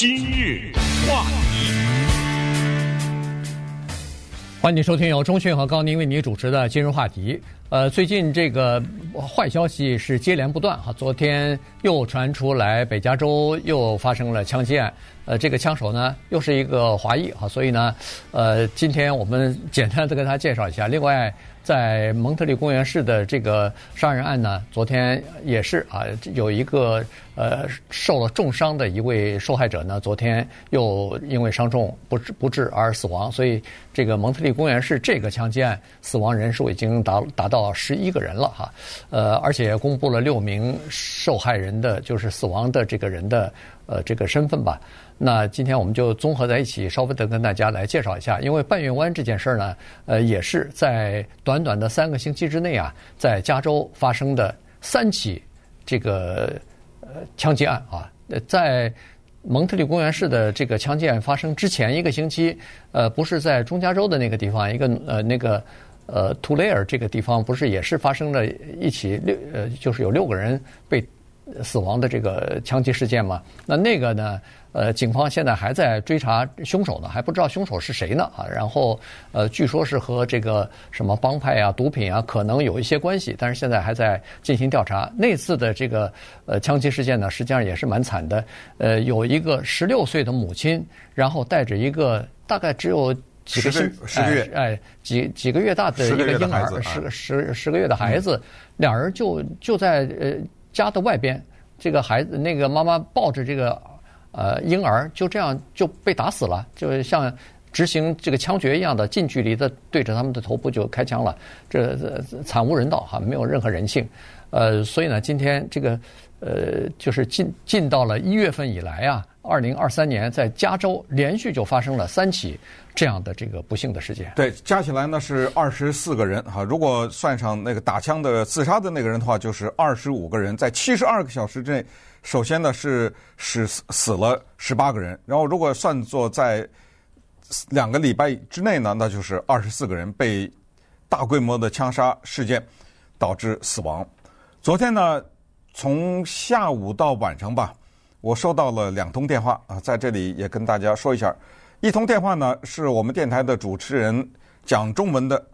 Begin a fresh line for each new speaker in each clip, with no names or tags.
今日话题，
欢迎收听由钟讯和高宁为你主持的今日话题。呃，最近这个坏消息是接连不断哈，昨天又传出来北加州又发生了枪击案，呃，这个枪手呢又是一个华裔哈，所以呢，呃，今天我们 简单的跟大家介绍一下。另外，在蒙特利公园市的这个杀人案呢，昨天也是啊，有一个呃受了重伤的一位受害者呢，昨天又因为伤重不治不治而死亡，所以这个蒙特利公园市这个枪击案死亡人数已经达达到十一个人了哈，呃，而且公布了六名受害人的就是死亡的这个人的呃这个身份吧。那今天我们就综合在一起，稍微的跟大家来介绍一下。因为半月湾这件事儿呢，呃，也是在短短的三个星期之内啊，在加州发生的三起这个呃枪击案啊。在蒙特利公园市的这个枪击案发生之前一个星期，呃，不是在中加州的那个地方，一个呃那个呃图雷尔这个地方，不是也是发生了一起六呃，就是有六个人被死亡的这个枪击事件嘛？那那个呢？呃，警方现在还在追查凶手呢，还不知道凶手是谁呢啊。然后，呃，据说是和这个什么帮派啊、毒品啊，可能有一些关系，但是现在还在进行调查。那次的这个呃枪击事件呢，实际上也是蛮惨的。呃，有一个十六岁的母亲，然后带着一个大概只有几个星
十个月，
哎，几几个月大的一个婴儿，十个十十个月的孩子，两人就就在呃家的外边，这个孩子那个妈妈抱着这个。呃，婴儿就这样就被打死了，就像执行这个枪决一样的，近距离的对着他们的头部就开枪了，这惨无人道哈，没有任何人性。呃，所以呢，今天这个呃，就是进进到了一月份以来啊，二零二三年在加州连续就发生了三起这样的这个不幸的事件。
对，加起来呢是二十四个人哈，如果算上那个打枪的自杀的那个人的话，就是二十五个人，在七十二个小时之内。首先呢是死死了十八个人，然后如果算作在两个礼拜之内呢，那就是二十四个人被大规模的枪杀事件导致死亡。昨天呢，从下午到晚上吧，我收到了两通电话啊，在这里也跟大家说一下。一通电话呢是我们电台的主持人讲中文的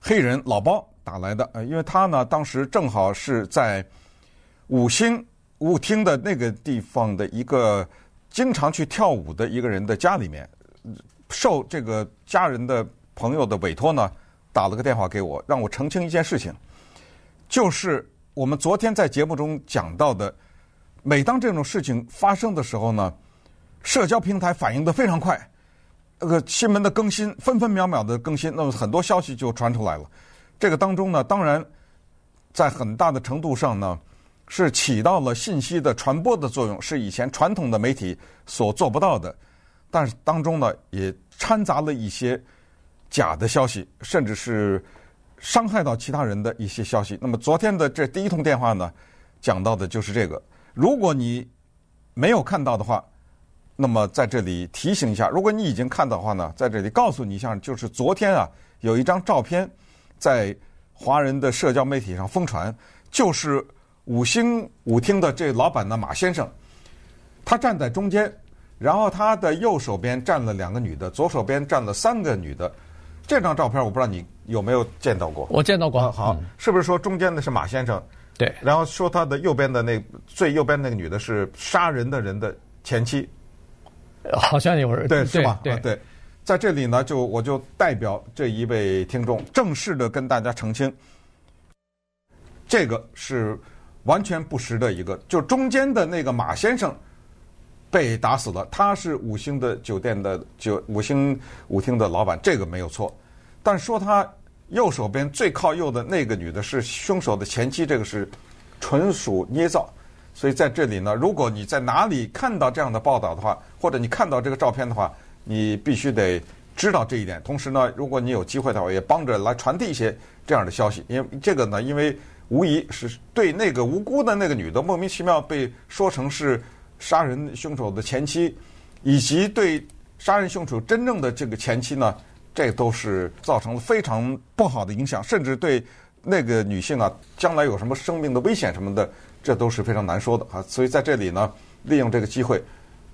黑人老包打来的，呃，因为他呢当时正好是在五星。舞厅的那个地方的一个经常去跳舞的一个人的家里面，受这个家人的朋友的委托呢，打了个电话给我，让我澄清一件事情，就是我们昨天在节目中讲到的，每当这种事情发生的时候呢，社交平台反应得非常快，那个新闻的更新分分秒秒的更新，那么很多消息就传出来了。这个当中呢，当然在很大的程度上呢。是起到了信息的传播的作用，是以前传统的媒体所做不到的。但是当中呢，也掺杂了一些假的消息，甚至是伤害到其他人的一些消息。那么昨天的这第一通电话呢，讲到的就是这个。如果你没有看到的话，那么在这里提醒一下；如果你已经看到的话呢，在这里告诉你一下，就是昨天啊，有一张照片在华人的社交媒体上疯传，就是。五星舞厅的这老板呢，马先生，他站在中间，然后他的右手边站了两个女的，左手边站了三个女的。这张照片我不知道你有没有见到过？
我见到过。
啊、好，嗯、是不是说中间的是马先生？
对。
然后说他的右边的那最右边那个女的是杀人的人的前妻。
好像有人
对是吧？
对、
啊、对，在这里呢，就我就代表这一位听众正式的跟大家澄清，这个是。完全不实的一个，就中间的那个马先生被打死了，他是五星的酒店的酒五星舞厅的老板，这个没有错。但说他右手边最靠右的那个女的是凶手的前妻，这个是纯属捏造。所以在这里呢，如果你在哪里看到这样的报道的话，或者你看到这个照片的话，你必须得知道这一点。同时呢，如果你有机会的话，也帮着来传递一些这样的消息，因为这个呢，因为。无疑是对那个无辜的那个女的莫名其妙被说成是杀人凶手的前妻，以及对杀人凶手真正的这个前妻呢，这都是造成了非常不好的影响，甚至对那个女性啊，将来有什么生命的危险什么的，这都是非常难说的啊。所以在这里呢，利用这个机会，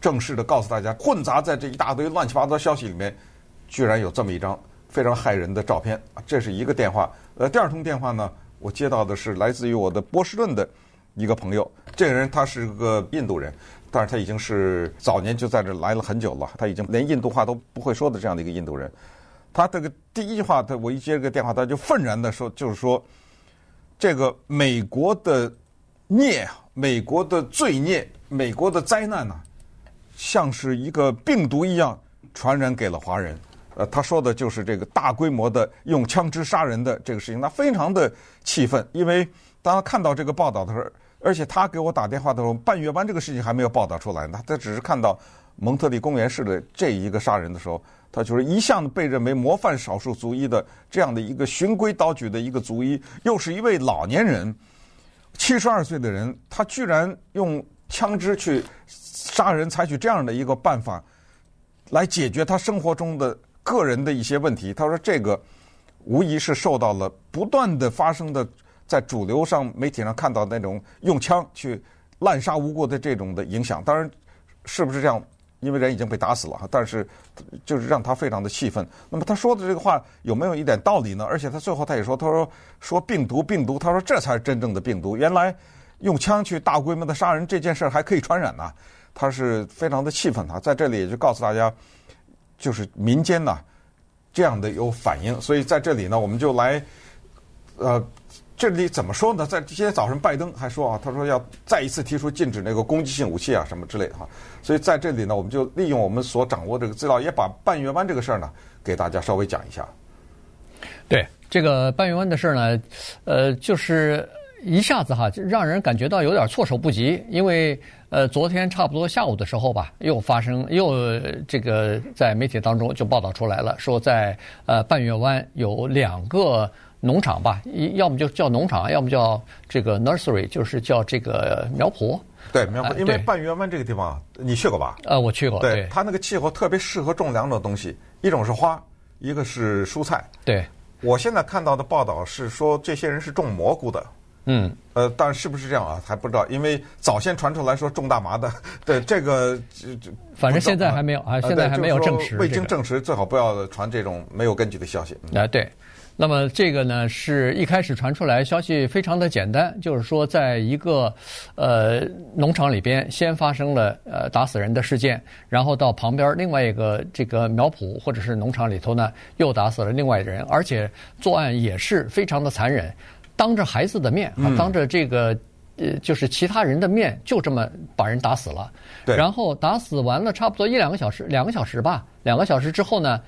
正式的告诉大家，混杂在这一大堆乱七八糟消息里面，居然有这么一张非常骇人的照片啊。这是一个电话。呃，第二通电话呢，我接到的是来自于我的波士顿的一个朋友。这个人他是个印度人，但是他已经是早年就在这来了很久了，他已经连印度话都不会说的这样的一个印度人。他这个第一句话，他我一接这个电话，他就愤然的说，就是说，这个美国的孽啊，美国的罪孽，美国的灾难呢、像是一个病毒一样传染给了华人。呃，他说的就是这个大规模的用枪支杀人的这个事情，他非常的气愤，因为当他看到这个报道的时候，而且他给我打电话的时候，半月湾这个事情还没有报道出来呢，他只是看到蒙特利公园市的这一个杀人的时候。他就是一向被认为模范少数族裔的这样的一个循规蹈矩的一个族裔，又是一位老年人，七十二岁的人，他居然用枪支去杀人，采取这样的一个办法来解决他生活中的个人的一些问题。他说这个无疑是受到了不断的发生的在主流上媒体上看到那种用枪去滥杀无辜的这种的影响。当然，是不是这样？因为人已经被打死了哈，但是就是让他非常的气愤。那么他说的这个话有没有一点道理呢？而且他最后他也说，他说说病毒病毒，他说这才是真正的病毒。原来用枪去大规模的杀人这件事还可以传染呢，他是非常的气愤哈。在这里也就告诉大家，就是民间呢这样的有反应，所以在这里呢我们就来呃。这里怎么说呢？在今天早上，拜登还说啊，他说要再一次提出禁止那个攻击性武器啊什么之类的哈。所以在这里呢，我们就利用我们所掌握这个资料，也把半月湾这个事儿呢给大家稍微讲一下。
对这个半月湾的事儿呢，呃，就是一下子哈，就让人感觉到有点措手不及，因为呃，昨天差不多下午的时候吧，又发生又这个在媒体当中就报道出来了，说在呃半月湾有两个。农场吧，一要么就叫农场，要么叫这个 nursery，就是叫这个苗圃。
对苗圃，因为半圆湾这个地方，你去过吧？
呃，我去过。
对，它那个气候特别适合种两种东西，一种是花，一个是蔬菜。
对，
我现在看到的报道是说，这些人是种蘑菇的。
嗯。
呃，但是不是这样啊？还不知道，因为早先传出来说种大麻的。对，这个就
反正现在还没有啊，现在还没有证实。
未经证实，最好不要传这种没有根据的消息。
啊，对。那么这个呢，是一开始传出来消息非常的简单，就是说在一个呃农场里边先发生了呃打死人的事件，然后到旁边另外一个这个苗圃或者是农场里头呢又打死了另外一人，而且作案也是非常的残忍，当着孩子的面啊，当着这个呃就是其他人的面就这么把人打死了，
对，
然后打死完了差不多一两个小时，两个小时吧，两个小时之后呢，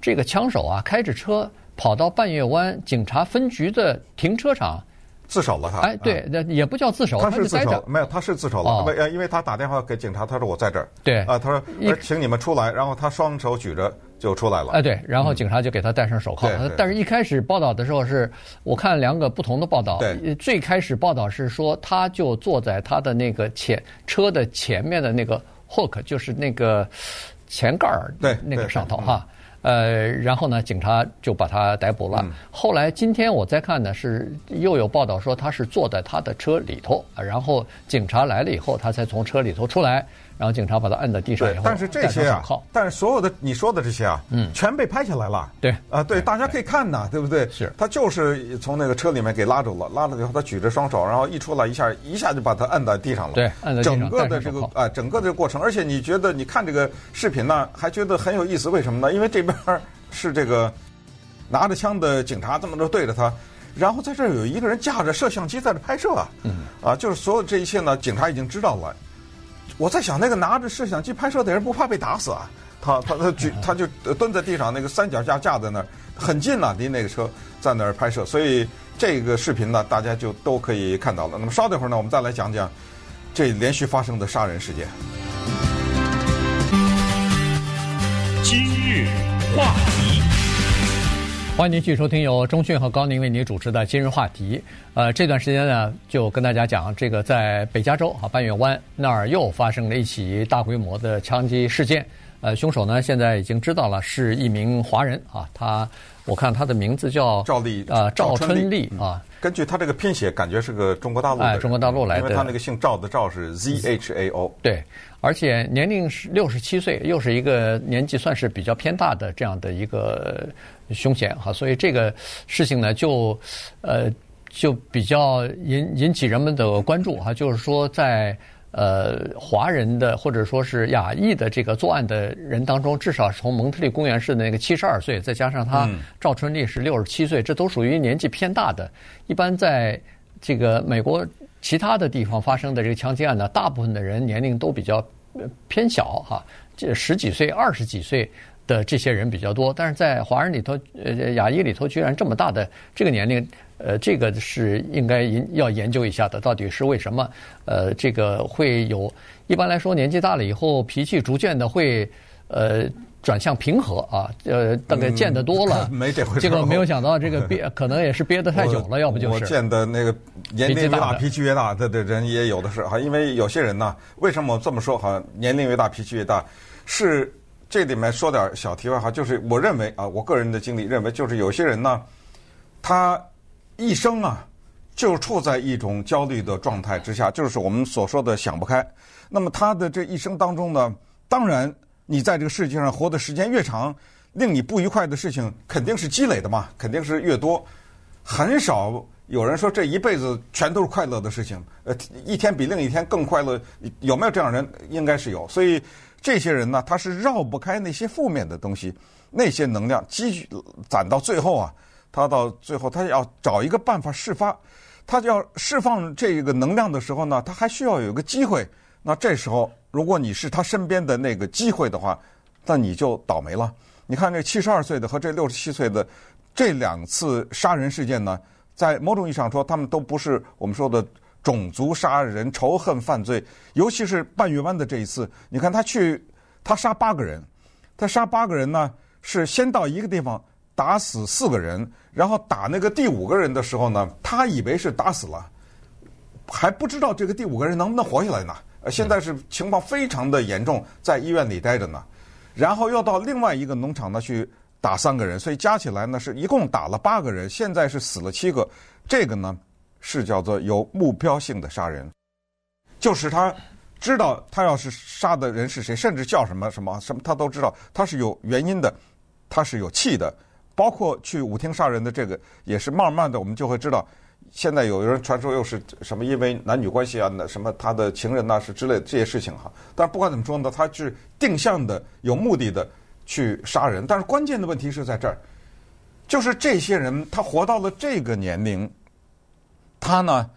这个枪手啊开着车。跑到半月湾警察分局的停车场，
自首了他。
哎，对，那也不叫自首，
他是自首，没有，他是自首了。呃、哦，因为他打电话给警察，他说我在这儿。
对，
啊，他说，请你们出来，然后他双手举着就出来了。
哎，对，然后警察就给他戴上手铐。嗯、但是一开始报道的时候是，我看两个不同的报道。
对，
最开始报道是说，他就坐在他的那个前车的前面的那个 hook，就是那个前盖儿，
对，
那个上头哈。呃，然后呢，警察就把他逮捕了。嗯、后来今天我再看呢，是又有报道说他是坐在他的车里头，然后警察来了以后，他才从车里头出来。然后警察把他摁在地上以后，
但是这些啊，但是所有的你说的这些啊，
嗯，
全被拍下来了。
对，
啊，对，大家可以看呐，对不对？
是，
他就是从那个车里面给拉走了，拉了以后，他举着双手，然后一出来，一下一下就把他摁在地上了。
对，摁在地上。
整个的这个啊，整个的过程，而且你觉得你看这个视频呢，还觉得很有意思，为什么呢？因为这边是这个拿着枪的警察这么着对着他，然后在这儿有一个人架着摄像机在这拍摄啊，
嗯，
啊，就是所有这一切呢，警察已经知道了。我在想，那个拿着摄像机拍摄的人不怕被打死啊？他他他举他就蹲在地上，那个三脚架架在那儿，很近呐，离那个车在那儿拍摄，所以这个视频呢，大家就都可以看到了。那么稍等会儿呢，我们再来讲讲这连续发生的杀人事件。
话题。
欢迎您继续收听由中讯和高宁为您主持的今日话题。呃，这段时间呢，就跟大家讲这个在北加州啊半月湾那儿又发生了一起大规模的枪击事件。呃，凶手呢现在已经知道了是一名华人啊，他我看他的名字叫
赵丽
啊赵，春
丽
啊。
根据他这个拼写，感觉是个中国大陆的、
哎，中国大陆来的，
因为他那个姓赵的赵是 Z H A O。
对，而且年龄是六十七岁，又是一个年纪算是比较偏大的这样的一个凶险哈，所以这个事情呢，就呃就比较引引起人们的关注哈，就是说在。呃，华人的或者说是亚裔的这个作案的人当中，至少从蒙特利公园市的那个七十二岁，再加上他赵春丽是六十七岁，这都属于年纪偏大的。一般在这个美国其他的地方发生的这个枪击案呢，大部分的人年龄都比较偏小哈，这十几岁、二十几岁的这些人比较多。但是在华人里头，呃，亚裔里头居然这么大的这个年龄。呃，这个是应该研要研究一下的，到底是为什么？呃，这个会有，一般来说年纪大了以后，脾气逐渐的会呃转向平和啊，呃，大概见得多了，
嗯、没这回事。
结果没有想到这个憋，可能也是憋得太久了，要不就是
我见的那个年龄越大脾气越大的的人也有的是哈，因为有些人呢，为什么我这么说哈？年龄越大脾气越大，是这里面说点小题外话，就是我认为啊，我个人的经历认为，就是有些人呢，他。一生啊，就处在一种焦虑的状态之下，就是我们所说的想不开。那么他的这一生当中呢，当然你在这个世界上活的时间越长，令你不愉快的事情肯定是积累的嘛，肯定是越多。很少有人说这一辈子全都是快乐的事情，呃，一天比另一天更快乐，有没有这样人？应该是有。所以这些人呢，他是绕不开那些负面的东西，那些能量积攒到最后啊。他到最后，他要找一个办法释发，他就要释放这个能量的时候呢，他还需要有一个机会。那这时候，如果你是他身边的那个机会的话，那你就倒霉了。你看这七十二岁的和这六十七岁的这两次杀人事件呢，在某种意义上说，他们都不是我们说的种族杀人、仇恨犯罪。尤其是半月湾的这一次，你看他去，他杀八个人，他杀八个人呢，是先到一个地方。打死四个人，然后打那个第五个人的时候呢，他以为是打死了，还不知道这个第五个人能不能活下来呢。呃，现在是情况非常的严重，在医院里待着呢。然后又到另外一个农场呢去打三个人，所以加起来呢是一共打了八个人，现在是死了七个。这个呢是叫做有目标性的杀人，就是他知道他要是杀的人是谁，甚至叫什么什么什么，他都知道，他是有原因的，他是有气的。包括去舞厅杀人的这个，也是慢慢的，我们就会知道，现在有人传说又是什么因为男女关系啊，那什么他的情人呐、啊、是之类的这些事情哈。但是不管怎么说呢，他是定向的、有目的的去杀人。但是关键的问题是在这儿，就是这些人他活到了这个年龄，他呢，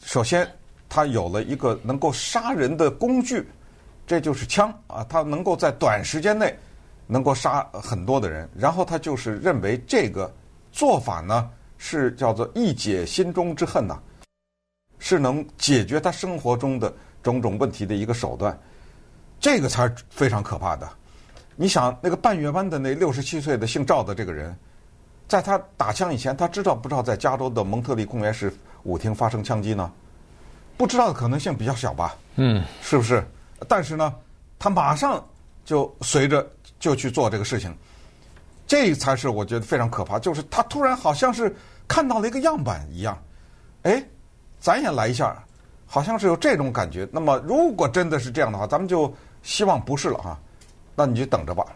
首先他有了一个能够杀人的工具，这就是枪啊，他能够在短时间内。能够杀很多的人，然后他就是认为这个做法呢是叫做一解心中之恨呐，是能解决他生活中的种种问题的一个手段，这个才是非常可怕的。你想那个半月湾的那六十七岁的姓赵的这个人，在他打枪以前，他知道不知道在加州的蒙特利公园是舞厅发生枪击呢？不知道的可能性比较小吧？嗯，是不是？但是呢，他马上就随着。就去做这个事情，这才是我觉得非常可怕。就是他突然好像是看到了一个样板一样，哎，咱也来一下，好像是有这种感觉。那么如果真的是这样的话，咱们就希望不是了哈。那你就等着吧，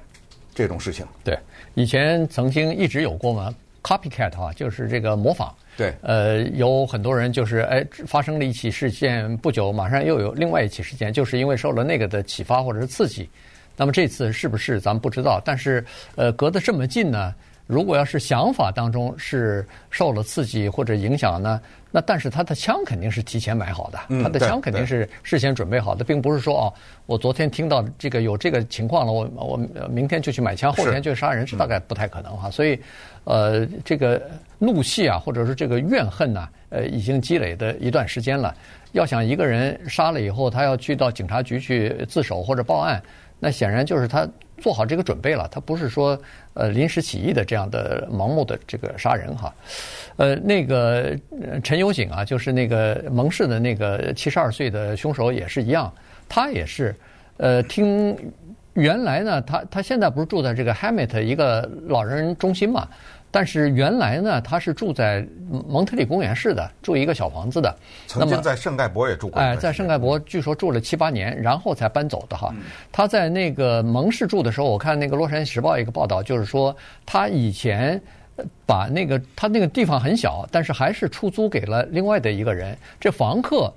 这种事情。
对，以前曾经一直有过嘛，copycat 啊，就是这个模仿。
对，
呃，有很多人就是哎，发生了一起事件，不久马上又有另外一起事件，就是因为受了那个的启发或者是刺激。那么这次是不是咱们不知道？但是，呃，隔得这么近呢？如果要是想法当中是受了刺激或者影响呢？那但是他的枪肯定是提前买好的，他的枪肯定是事先准备好的，并不是说哦，我昨天听到这个有这个情况了，我我明天就去买枪，后天就杀人，是大概不太可能哈。所以，呃，这个怒气啊，或者是这个怨恨呐，呃，已经积累的一段时间了。要想一个人杀了以后，他要去到警察局去自首或者报案。那显然就是他做好这个准备了，他不是说呃临时起意的这样的盲目的这个杀人哈，呃那个陈有景啊，就是那个蒙氏的那个七十二岁的凶手也是一样，他也是呃听原来呢，他他现在不是住在这个 Hammet 一个老人中心嘛，但是原来呢，他是住在蒙特利公园市的，住一个小房子的。
曾经在圣盖博也住过。
哎，在圣盖博据说住了七八年，然后才搬走的哈。他在那个蒙市住的时候，我看那个《洛杉矶时报》一个报道，就是说他以前把那个他那个地方很小，但是还是出租给了另外的一个人。这房客。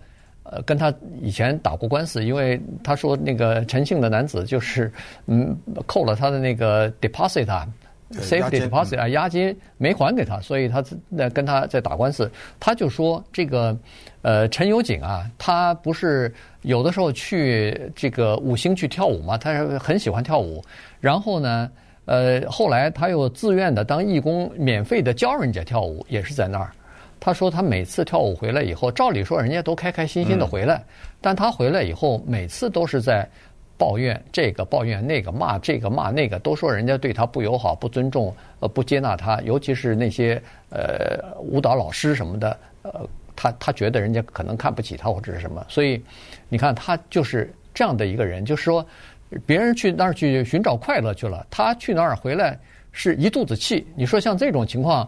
呃，跟他以前打过官司，因为他说那个陈姓的男子就是嗯扣了他的那个 deposit 啊，safety deposit 啊，押金没还给他，所以他在跟他在打官司。他就说这个呃陈有景啊，他不是有的时候去这个五星去跳舞嘛，他是很喜欢跳舞。然后呢，呃后来他又自愿的当义工，免费的教人家跳舞，也是在那儿。他说他每次跳舞回来以后，照理说人家都开开心心的回来，但他回来以后每次都是在抱怨这个抱怨那个，骂这个骂那个，都说人家对他不友好、不尊重、呃不接纳他，尤其是那些呃舞蹈老师什么的，呃他他觉得人家可能看不起他或者是什么，所以你看他就是这样的一个人，就是说别人去那儿去寻找快乐去了，他去哪儿回来。是一肚子气，你说像这种情况，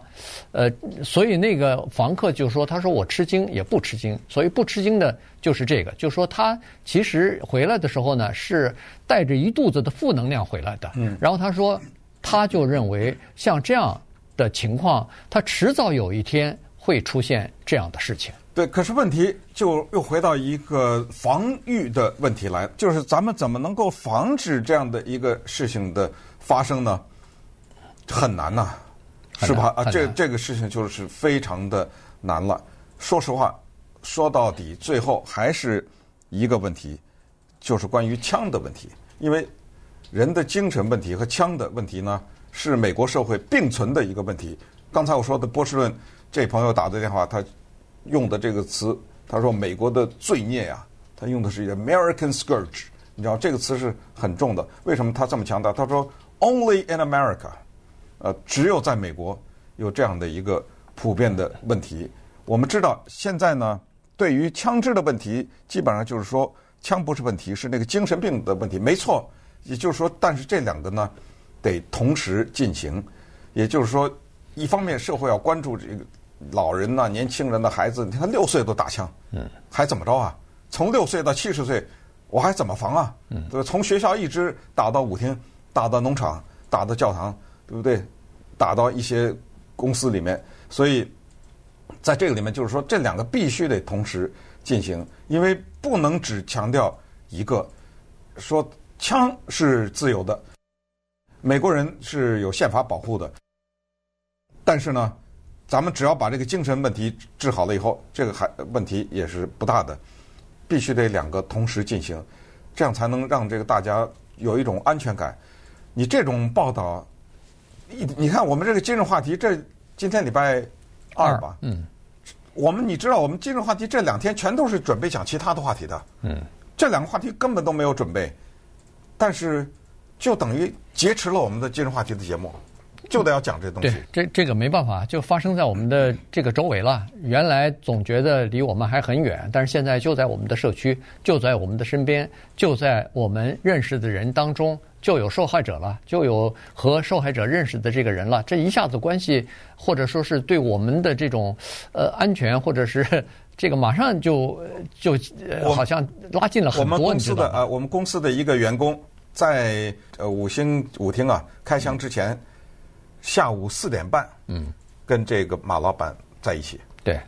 呃，所以那个房客就说：“他说我吃惊也不吃惊，所以不吃惊的就是这个，就说他其实回来的时候呢，是带着一肚子的负能量回来的。嗯，然后他说，他就认为像这样的情况，他迟早有一天会出现这样的事情。
对，可是问题就又回到一个防御的问题来，就是咱们怎么能够防止这样的一个事情的发生呢？很难呐，是吧？啊，这这个事情就是非常的难了。说实话，说到底，最后还是一个问题，就是关于枪的问题。因为人的精神问题和枪的问题呢，是美国社会并存的一个问题。刚才我说的波士顿这朋友打的电话，他用的这个词，他说美国的罪孽呀，他用的是一个 American scourge，你知道这个词是很重的。为什么他这么强调？他说 Only in America。呃，只有在美国有这样的一个普遍的问题。我们知道，现在呢，对于枪支的问题，基本上就是说，枪不是问题，是那个精神病的问题。没错，也就是说，但是这两个呢，得同时进行。也就是说，一方面社会要关注这个老人呐、年轻人的孩子，你看他六岁都打枪，嗯，还怎么着啊？从六岁到七十岁，我还怎么防啊？嗯，对，从学校一直打到舞厅，打到农场，打到教堂。对不对？打到一些公司里面，所以在这个里面，就是说这两个必须得同时进行，因为不能只强调一个，说枪是自由的，美国人是有宪法保护的，但是呢，咱们只要把这个精神问题治好了以后，这个还问题也是不大的，必须得两个同时进行，这样才能让这个大家有一种安全感。你这种报道。你你看，我们这个今日话题，这今天礼拜二吧，嗯，我们你知道，我们今日话题这两天全都是准备讲其他的话题的，嗯，这两个话题根本都没有准备，但是就等于劫持了我们的今日话题的节目，就得要讲这东西。
对，这这个没办法，就发生在我们的这个周围了。原来总觉得离我们还很远，但是现在就在我们的社区，就在我们的身边，就在我们认识的人当中。就有受害者了，就有和受害者认识的这个人了，这一下子关系，或者说是对我们的这种呃安全，或者是这个马上就就好像拉近了很多。
我们公司的呃，我们公司的一个员工在呃五星舞厅啊开枪之前，下午四点半，嗯，跟这个马老板在一起。
对。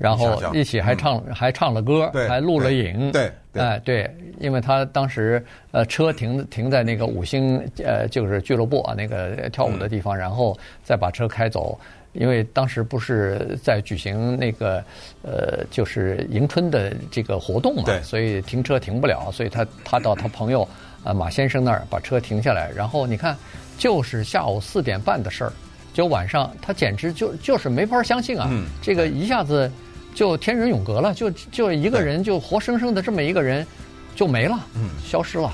然后一起还唱还唱了歌，还录了影，
对，
哎对，因为他当时呃车停停在那个五星呃就是俱乐部啊那个跳舞的地方，然后再把车开走，因为当时不是在举行那个呃就是迎春的这个活动嘛，所以停车停不了，所以他他到他朋友呃马先生那儿把车停下来，然后你看就是下午四点半的事儿，就晚上他简直就就是没法相信啊，这个一下子。就天人永隔了，就就一个人，就活生生的这么一个人，就没了，嗯，消失了。